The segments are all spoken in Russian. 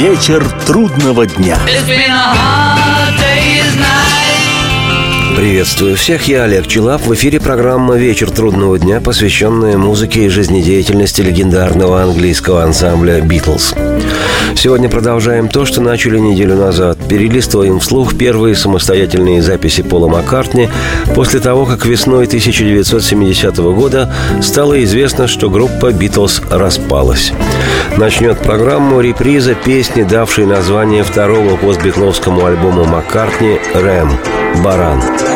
Вечер трудного дня. Приветствую всех, я Олег Челап. В эфире программа «Вечер трудного дня», посвященная музыке и жизнедеятельности легендарного английского ансамбля «Битлз». Сегодня продолжаем то, что начали неделю назад. Перелистываем вслух первые самостоятельные записи Пола Маккартни после того, как весной 1970 года стало известно, что группа «Битлз» распалась. Начнет программу реприза песни, давшей название второго постбитловскому альбому Маккартни «Рэм» «Баран».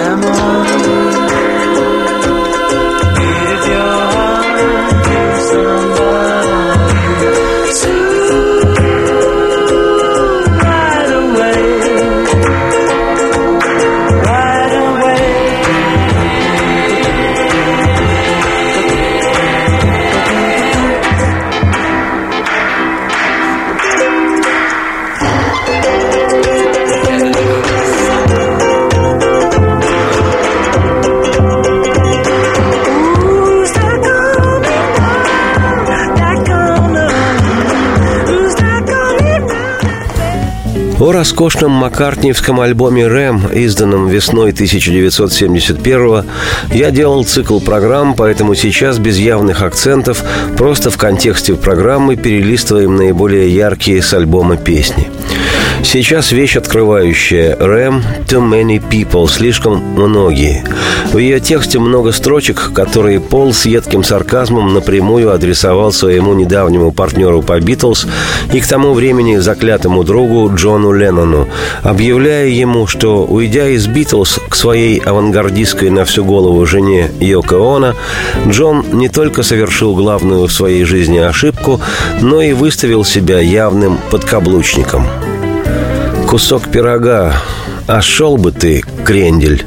Роскошном маккартниевском альбоме «Рэм», изданном весной 1971 я делал цикл программ, поэтому сейчас без явных акцентов, просто в контексте программы перелистываем наиболее яркие с альбома песни. Сейчас вещь открывающая «Рэм Too Many People» – «Слишком многие». В ее тексте много строчек, которые Пол с едким сарказмом напрямую адресовал своему недавнему партнеру по «Битлз» и к тому времени заклятому другу Джону Леннону, объявляя ему, что, уйдя из «Битлз» к своей авангардистской на всю голову жене Йоко Оно, Джон не только совершил главную в своей жизни ошибку, но и выставил себя явным подкаблучником – кусок пирога. А шел бы ты, крендель.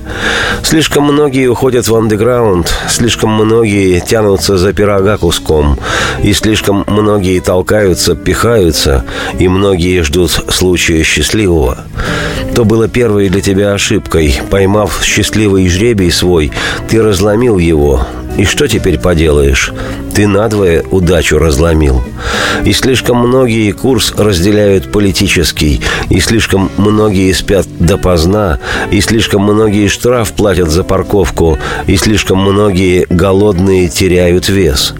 Слишком многие уходят в андеграунд, слишком многие тянутся за пирога куском, и слишком многие толкаются, пихаются, и многие ждут случая счастливого. То было первой для тебя ошибкой. Поймав счастливый жребий свой, ты разломил его, и что теперь поделаешь? Ты надвое удачу разломил. И слишком многие курс разделяют политический, и слишком многие спят допоздна, и слишком многие штраф платят за парковку, и слишком многие голодные теряют вес.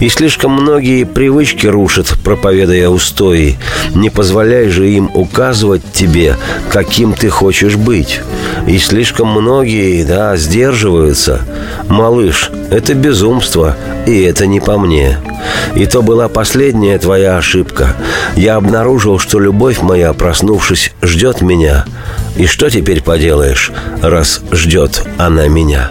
И слишком многие привычки рушат, проповедуя устои. Не позволяй же им указывать тебе, каким ты хочешь быть. И слишком многие, да, сдерживаются. Малыш, это безумство, и это не по мне. И то была последняя твоя ошибка. Я обнаружил, что любовь моя, проснувшись, ждет меня. И что теперь поделаешь, раз ждет она меня?»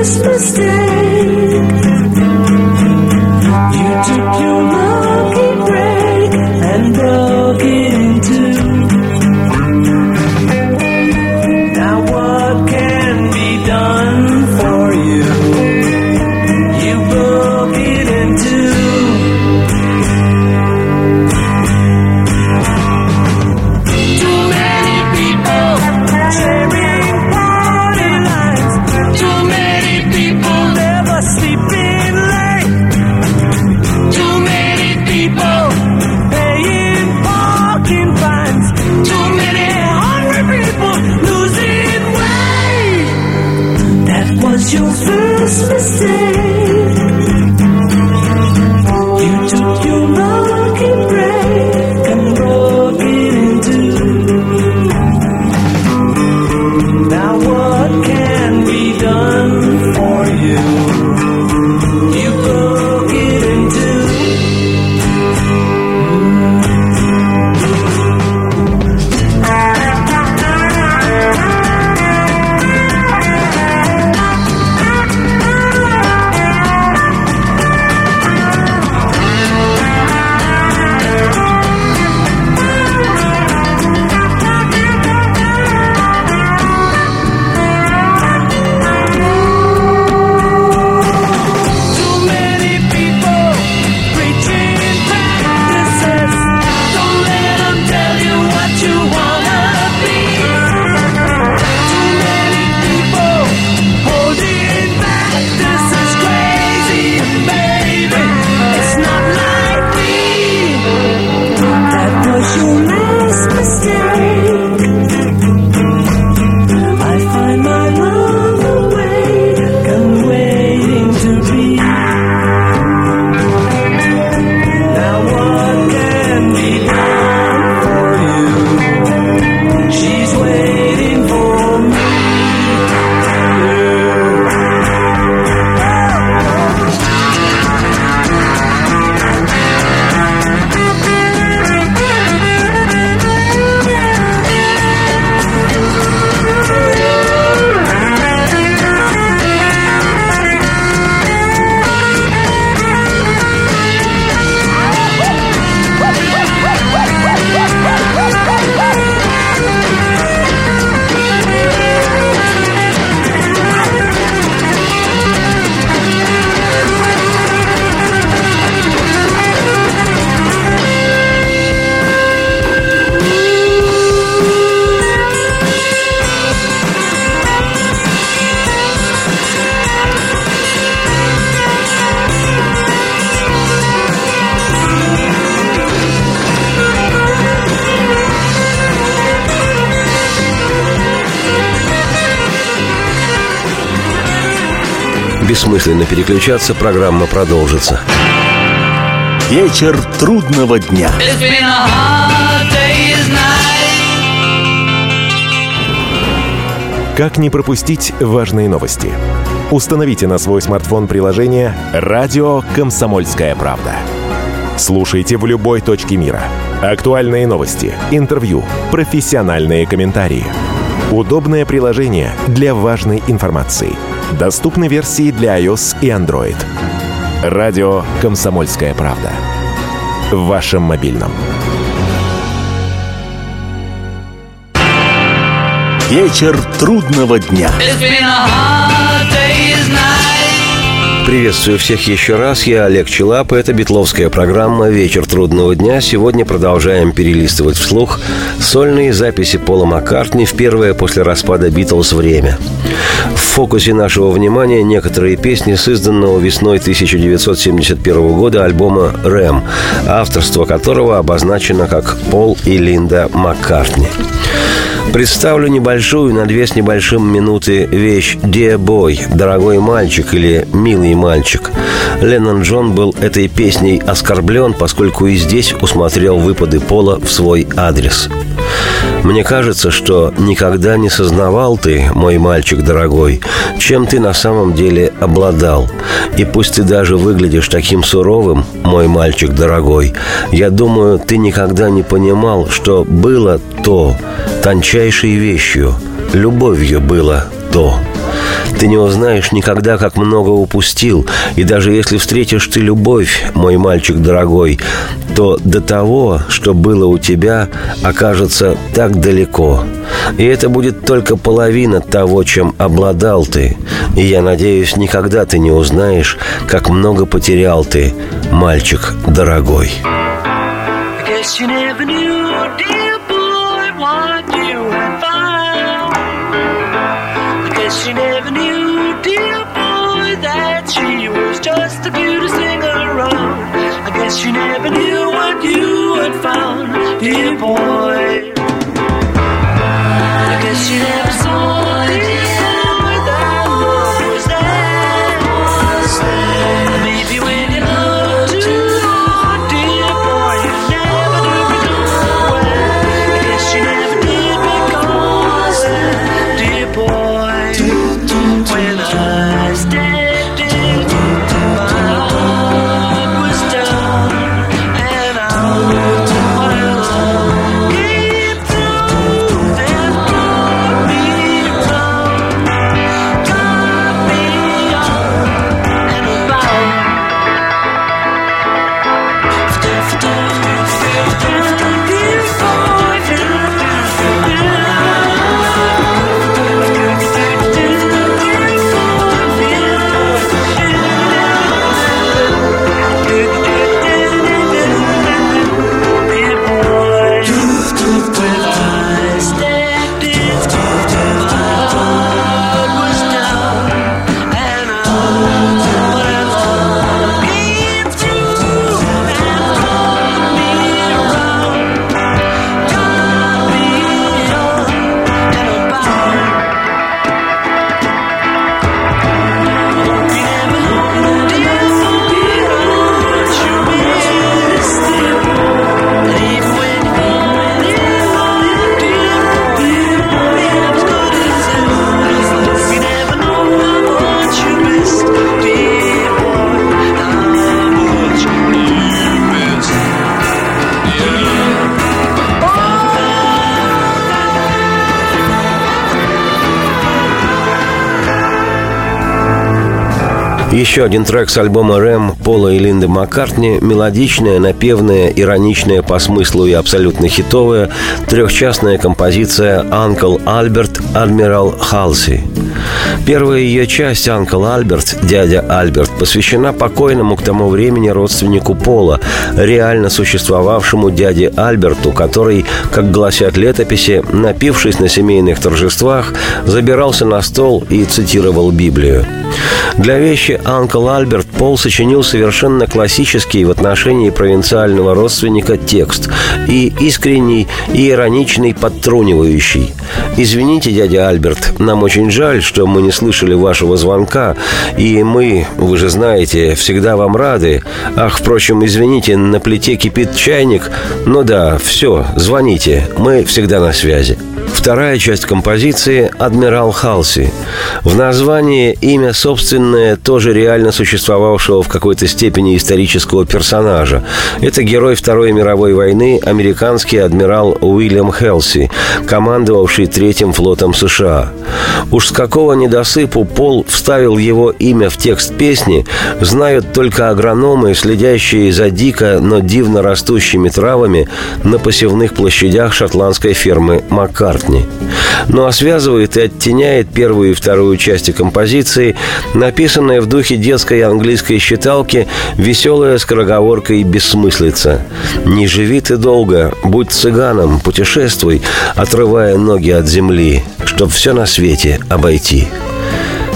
Christmas Day. Бессмысленно переключаться, программа продолжится. Вечер трудного дня. Как не пропустить важные новости? Установите на свой смартфон приложение «Радио Комсомольская правда». Слушайте в любой точке мира. Актуальные новости, интервью, профессиональные комментарии. Удобное приложение для важной информации. Доступны версии для iOS и Android. Радио «Комсомольская правда». В вашем мобильном. Вечер трудного дня. Приветствую всех еще раз. Я Олег Челап. Это битловская программа «Вечер трудного дня». Сегодня продолжаем перелистывать вслух сольные записи Пола Маккартни в первое после распада «Битлз» время. В фокусе нашего внимания некоторые песни с изданного весной 1971 года альбома «Рэм», авторство которого обозначено как Пол и Линда Маккартни. Представлю небольшую на две с небольшим минуты вещь «Dear Boy» – «Дорогой мальчик» или «Милый мальчик». Леннон Джон был этой песней оскорблен, поскольку и здесь усмотрел выпады Пола в свой адрес. Мне кажется, что никогда не сознавал ты, мой мальчик дорогой, чем ты на самом деле обладал. И пусть ты даже выглядишь таким суровым, мой мальчик дорогой, я думаю, ты никогда не понимал, что было то, тончайшей вещью, любовью было то. Ты не узнаешь никогда, как много упустил, и даже если встретишь ты любовь, мой мальчик дорогой, то до того, что было у тебя, окажется так далеко. И это будет только половина того, чем обладал ты. И я надеюсь, никогда ты не узнаешь, как много потерял ты, мальчик дорогой. guess never knew, guess you never knew what you had found, dear boy. I guess you never saw, dear Еще один трек с альбома «Рэм» Пола и Линды Маккартни, мелодичная, напевная, ироничная по смыслу и абсолютно хитовая, трехчастная композиция «Uncle Альберт Адмирал Халси». Первая ее часть «Uncle Альберт», «Дядя Альберт», посвящена покойному к тому времени родственнику Пола, реально существовавшему дяде Альберту, который, как гласят летописи, напившись на семейных торжествах, забирался на стол и цитировал Библию – Для вещи «Анкл Альберт» Пол сочинил совершенно классический в отношении провинциального родственника текст и искренний, и ироничный, подтрунивающий. «Извините, дядя Альберт, нам очень жаль, что мы не слышали вашего звонка, и мы, вы же знаете, всегда вам рады. Ах, впрочем, извините, на плите кипит чайник. Ну да, все, звоните, мы всегда на связи». Вторая часть композиции «Адмирал Халси». В названии имя собственное тоже реально существовавшего в какой-то степени исторического персонажа. Это герой Второй мировой войны, американский адмирал Уильям Хелси, командовавший Третьим флотом США. Уж с какого недосыпу Пол вставил его имя в текст песни, знают только агрономы, следящие за дико, но дивно растущими травами на посевных площадях шотландской фермы Маккарт. Маккартни. Ну а связывает и оттеняет первую и вторую части композиции, написанная в духе детской английской считалки веселая скороговорка и бессмыслица. «Не живи ты долго, будь цыганом, путешествуй, отрывая ноги от земли, чтоб все на свете обойти».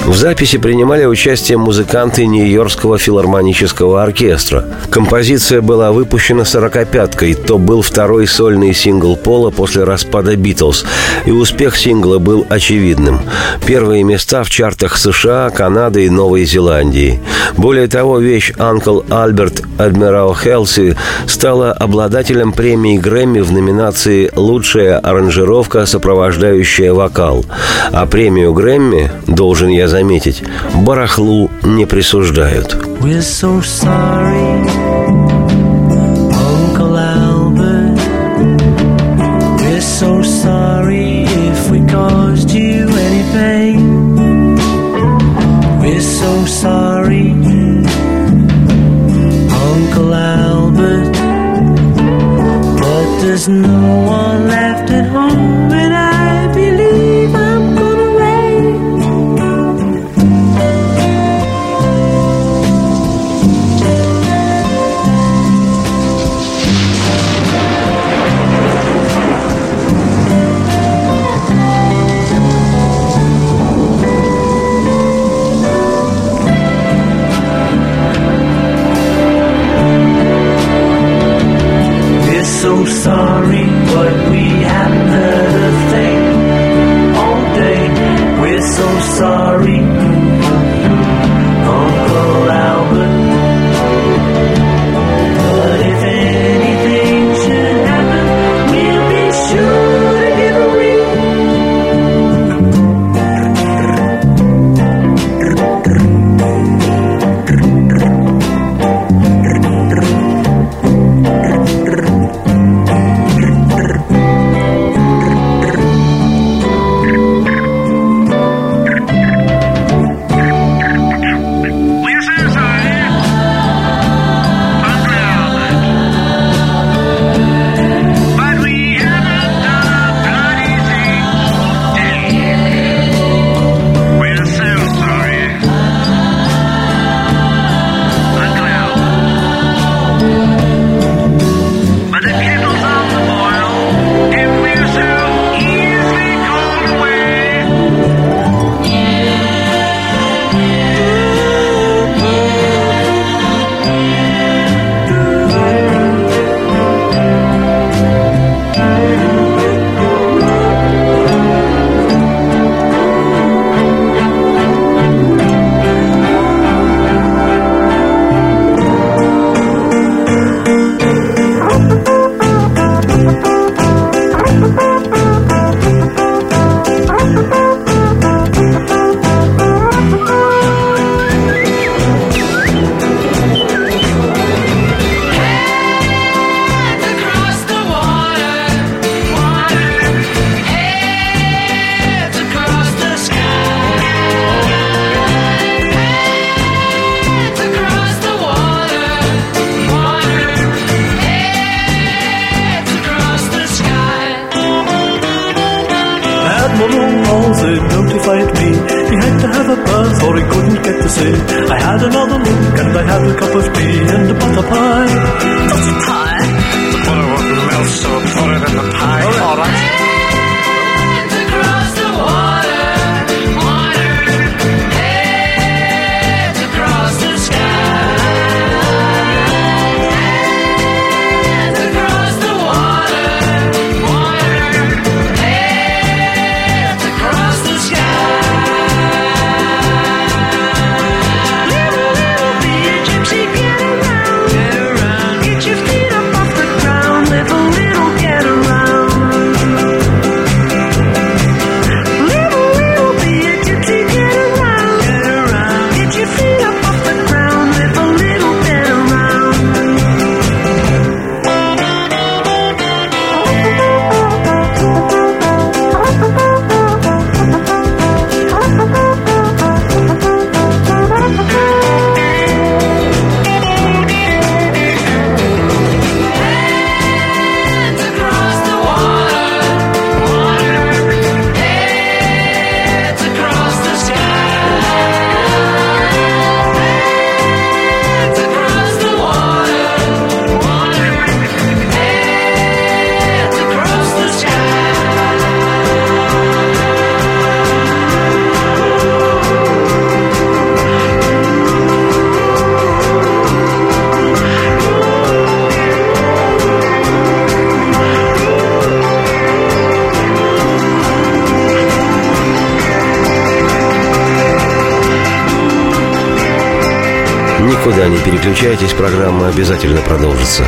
В записи принимали участие музыканты Нью-Йоркского филармонического оркестра. Композиция была выпущена «сорокопяткой», то был второй сольный сингл Пола после распада «Битлз», и успех сингла был очевидным. Первые места в чартах США, Канады и Новой Зеландии. Более того, вещь «Анкл Альберт Адмирал Хелси» стала обладателем премии Грэмми в номинации «Лучшая аранжировка, сопровождающая вокал». А премию Грэмми, должен я заметить, барахлу не присуждают. There's no one left at home, Никуда не переключайтесь, программа обязательно продолжится.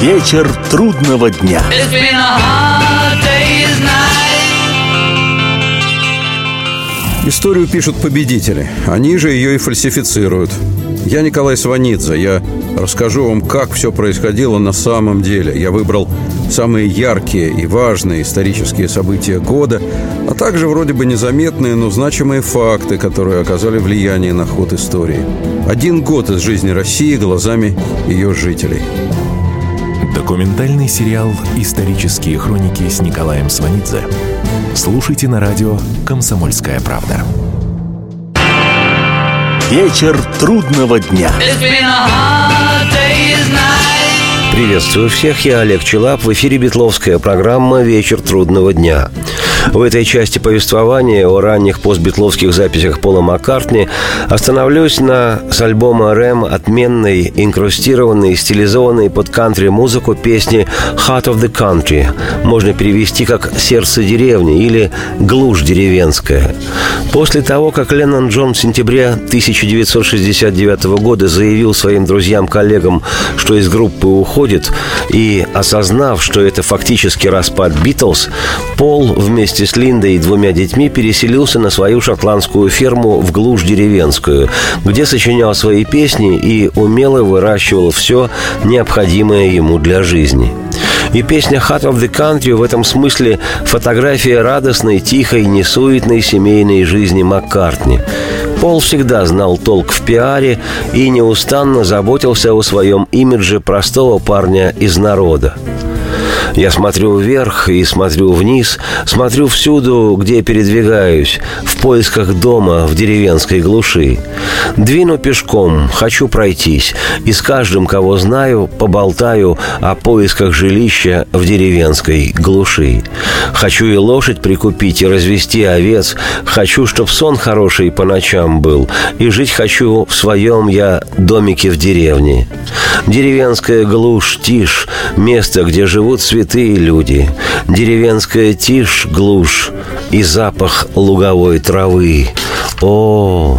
Вечер трудного дня. It's been a hard day's night. Историю пишут победители. Они же ее и фальсифицируют. Я Николай Сванидзе. Я расскажу вам, как все происходило на самом деле. Я выбрал самые яркие и важные исторические события года, а также вроде бы незаметные, но значимые факты, которые оказали влияние на ход истории. Один год из жизни России глазами ее жителей. Документальный сериал «Исторические хроники» с Николаем Сванидзе. Слушайте на радио «Комсомольская правда». Вечер трудного дня. Приветствую всех, я Олег Челап. В эфире Бетловская программа «Вечер трудного дня». В этой части повествования о ранних постбитловских записях Пола Маккартни остановлюсь на с альбома «Рэм» отменной, инкрустированной, стилизованной под кантри-музыку песни «Heart of the Country». Можно перевести как «Сердце деревни» или «Глушь деревенская». После того, как Леннон Джон в сентябре 1969 года заявил своим друзьям-коллегам, что из группы уходит, и осознав, что это фактически распад «Битлз», Пол вместе с Линдой и двумя детьми переселился на свою шотландскую ферму в глушь деревенскую, где сочинял свои песни и умело выращивал все необходимое ему для жизни. И песня «Heart of the Country» в этом смысле фотография радостной, тихой, несуетной семейной жизни Маккартни. Пол всегда знал толк в пиаре и неустанно заботился о своем имидже простого парня из народа. Я смотрю вверх и смотрю вниз, смотрю всюду, где передвигаюсь, в поисках дома в деревенской глуши. Двину пешком, хочу пройтись, и с каждым, кого знаю, поболтаю о поисках жилища в деревенской глуши. Хочу и лошадь прикупить, и развести овец, хочу, чтоб сон хороший по ночам был, и жить хочу в своем я домике в деревне. Деревенская глушь, тишь, место, где живут святые люди. Деревенская тишь, глушь и запах луговой травы. О.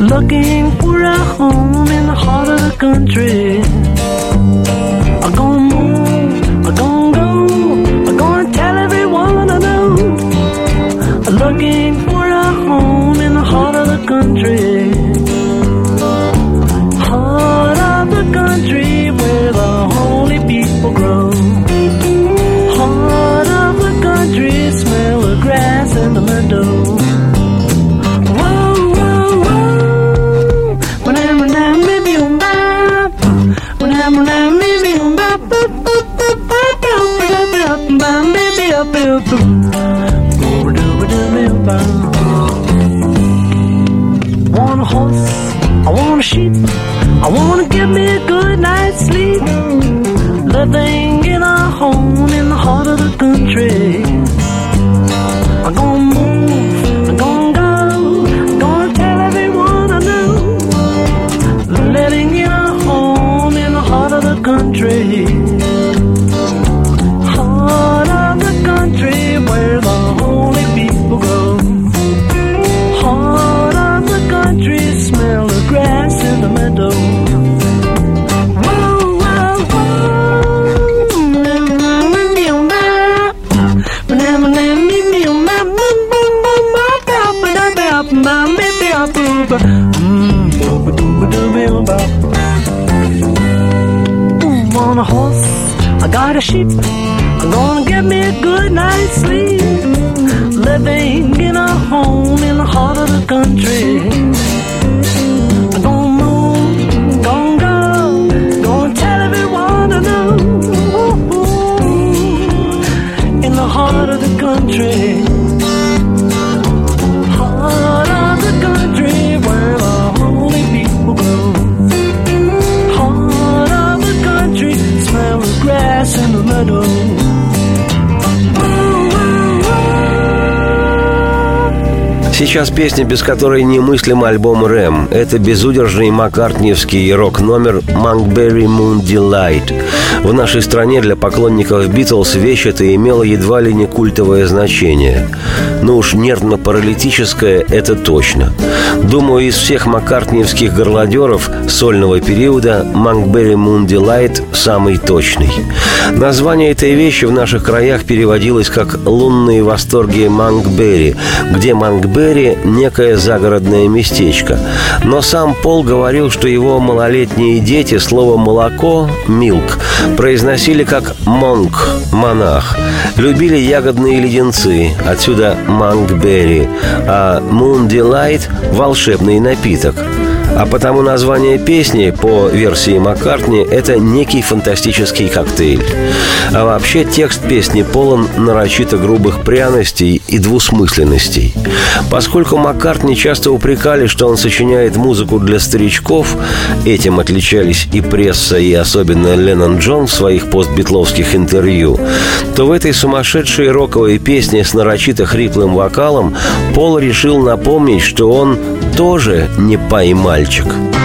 Looking for a home in the heart of the country. Bop-a-doo-ba-doo-ba-doo-bop. Want a horse, I want a sheep, I wanna give me a good night's sleep. Living in a home in the heart of the country. Сейчас песня, без которой немыслим альбом «Рэм». Это безудержный маккартниевский рок-номер «Monkberry Moon Delight». В нашей стране для поклонников «Битлз» вещь эта имела едва ли не культовое значение. Ну уж нервно-паралитическое – это точно. Думаю, из всех маккартниевских горлодеров сольного периода «Monkberry Moon Delight» самый точный. Название этой вещи в наших краях переводилось как «Лунные восторги Манкберри», где Манкберри – некое загородное местечко. Но сам Пол говорил, что его малолетние дети слово «молоко» – «милк» произносили как «монк» – «монах». Любили ягодные леденцы, отсюда «манкберри», а «moon delight» – волшебный напиток – а потому название песни, по версии Маккартни, это некий фантастический коктейль. А вообще текст песни полон нарочито грубых пряностей и двусмысленностей. Поскольку Маккартни часто упрекали, что он сочиняет музыку для старичков, этим отличались и пресса, и особенно Леннон Джон в своих постбитловских интервью, то в этой сумасшедшей роковой песне с нарочито хриплым вокалом Пол решил напомнить, что он тоже не поймальчик. So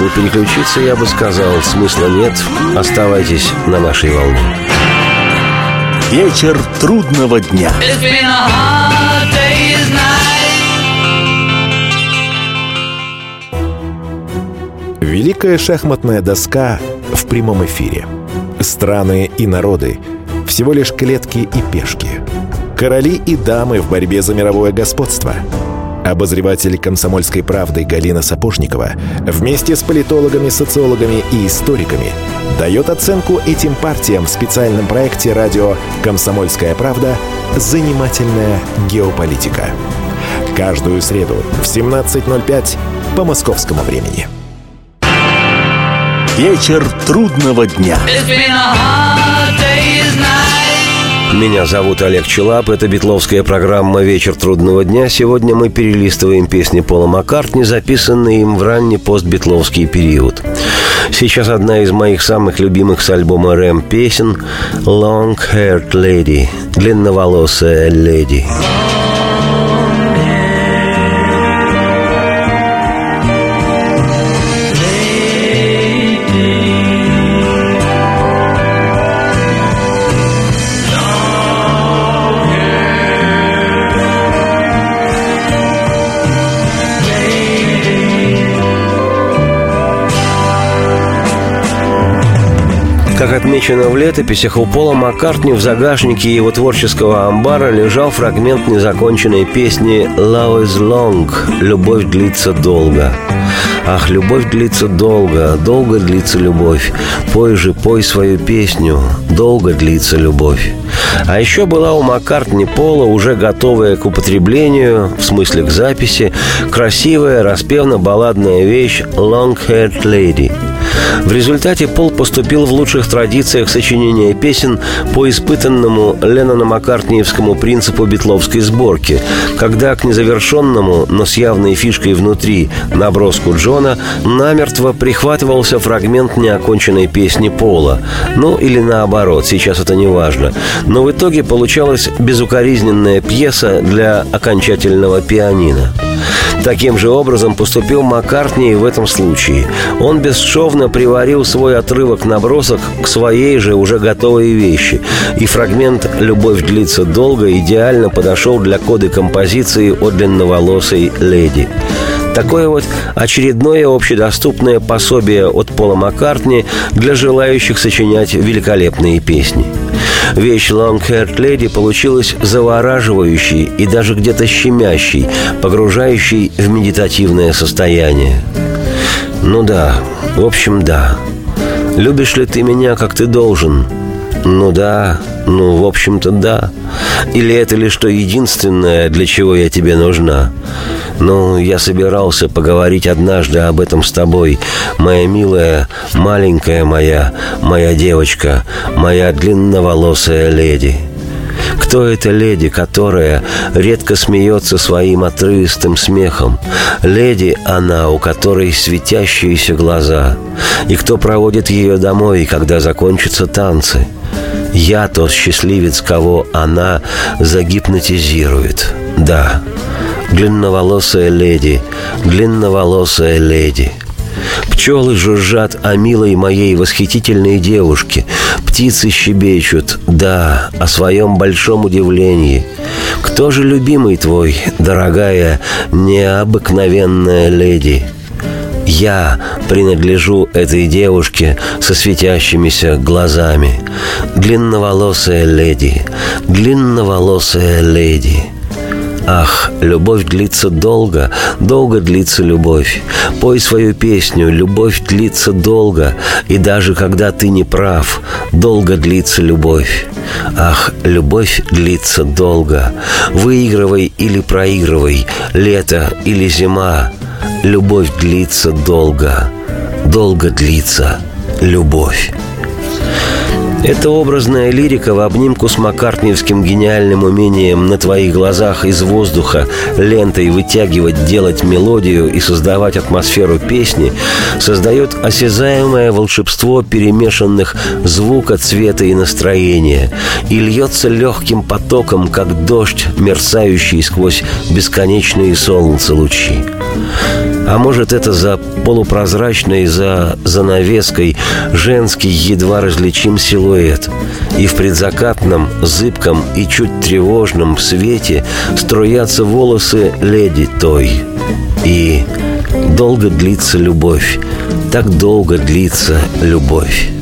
смысл переключиться, я бы сказал, смысла нет, оставайтесь на нашей волне. Вечер трудного дня. It's been a hard day's night. Великая шахматная доска в прямом эфире. Страны и народы – всего лишь клетки и пешки. Короли и дамы в борьбе за мировое господство. Обозреватель «Комсомольской правды» Галина Сапожникова вместе с политологами, социологами и историками дает оценку этим партиям в специальном проекте радио «Комсомольская правда. Занимательная геополитика». Каждую среду в 17.05 по московскому времени. Вечер трудного дня. It's been a hard day's night. Меня зовут Олег Челап, это битловская программа «Вечер трудного дня». Сегодня мы перелистываем песни Пола Маккартни, записанные им в ранний постбитловский период. Сейчас одна из моих самых любимых с альбома «Рэм» песен «Long Haired Lady» – «Длинноволосая леди». Как отмечено в летописях, у Пола Маккартни в загашнике его творческого амбара лежал фрагмент незаконченной песни «Love is long» – «Любовь длится долго». Ах, любовь длится долго, долго длится любовь. Пой же, пой свою песню, долго длится любовь. А еще была у Маккартни Пола, уже готовая к употреблению, в смысле к записи, красивая, распевно-балладная вещь «Long Haired Lady». В результате Пол поступил в лучших традициях сочинения песен по испытанному Леннона-Маккартниевскому принципу битловской сборки, когда к незавершенному, но с явной фишкой внутри, наброску Джона намертво прихватывался фрагмент неоконченной песни Пола. Ну, или наоборот, сейчас это не важно. Но в итоге получалась безукоризненная пьеса для окончательного пианино. Таким же образом поступил Маккартни и в этом случае. Он бесшовно приварил свой отрывок-набросок к своей же уже готовой вещи, и фрагмент «Любовь длится долго» идеально подошел для коды композиции о длинноволосой леди. Такое вот очередное общедоступное пособие от Пола Маккартни для желающих сочинять великолепные песни. Вещь Long Haired Lady получилась завораживающей и даже где-то щемящей, погружающей в медитативное состояние. Ну да, в общем, да. Любишь ли ты меня, как ты должен? Ну да, ну, в общем-то, да. Или это лишь то единственное, для чего я тебе нужна? Ну, я собирался поговорить однажды об этом с тобой, моя милая, маленькая моя, моя девочка, моя длинноволосая леди. Кто эта леди, которая редко смеется своим отрывистым смехом? Леди она, у которой светящиеся глаза. И кто проводит ее домой, когда закончатся танцы? Я тот счастливец, кого она загипнотизирует. Да, длинноволосая леди, длинноволосая леди. Пчелы жужжат о милой моей восхитительной девушке. Птицы щебечут, да, о своем большом удивлении. Кто же любимый твой, дорогая, необыкновенная леди?» Я принадлежу этой девушке со светящимися глазами. Длинноволосая леди, длинноволосая леди. Ах, любовь длится долго, долго длится любовь. Пой свою песню, любовь длится долго, и даже когда ты не прав, долго длится любовь. Ах, любовь длится долго. Выигрывай или проигрывай, лето или зима. Любовь длится долго, долго длится любовь. Это образная лирика в обнимку с маккартниевским гениальным умением на твоих глазах из воздуха лентой вытягивать, делать мелодию и создавать атмосферу песни создает осязаемое волшебство перемешанных звука, цвета и настроения и льется легким потоком, как дождь, мерцающий сквозь бесконечные солнца лучи. А может, это за полупрозрачной, за занавеской женский едва различим силуэт. И в предзакатном, зыбком и чуть тревожном свете струятся волосы леди той. И долго длится любовь, так долго длится любовь.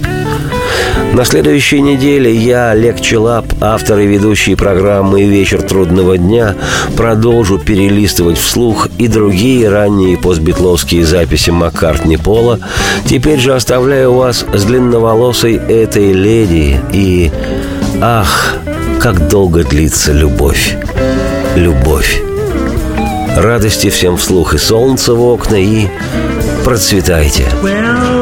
На следующей неделе я, Олег Челап, автор и ведущий программы «Вечер трудного дня», продолжу перелистывать вслух и другие ранние постбитловские записи Маккартни Пола. Теперь же оставляю вас с длинноволосой этой леди и... Ах, как долго длится любовь! Любовь! Радости всем вслух и солнца в окна, и процветайте! Well,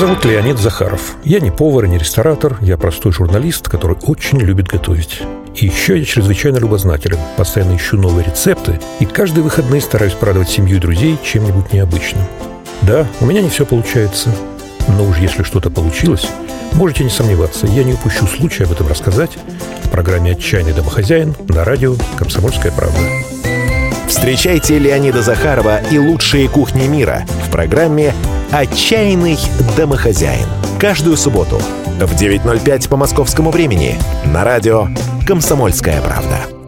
зовут Леонид Захаров. Я не повар и не ресторатор, я простой журналист, который очень любит готовить. И еще я чрезвычайно любознателен, постоянно ищу новые рецепты и каждые выходные стараюсь порадовать семью и друзей чем-нибудь необычным. Да, у меня не все получается, но уж если что-то получилось, можете не сомневаться, я не упущу случая об этом рассказать в программе «Отчаянный домохозяин» на радио «Комсомольская правда». Встречайте Леонида Захарова и лучшие кухни мира в программе «Отчаянный домохозяин». Каждую субботу в 9.05 по московскому времени на радио «Комсомольская правда».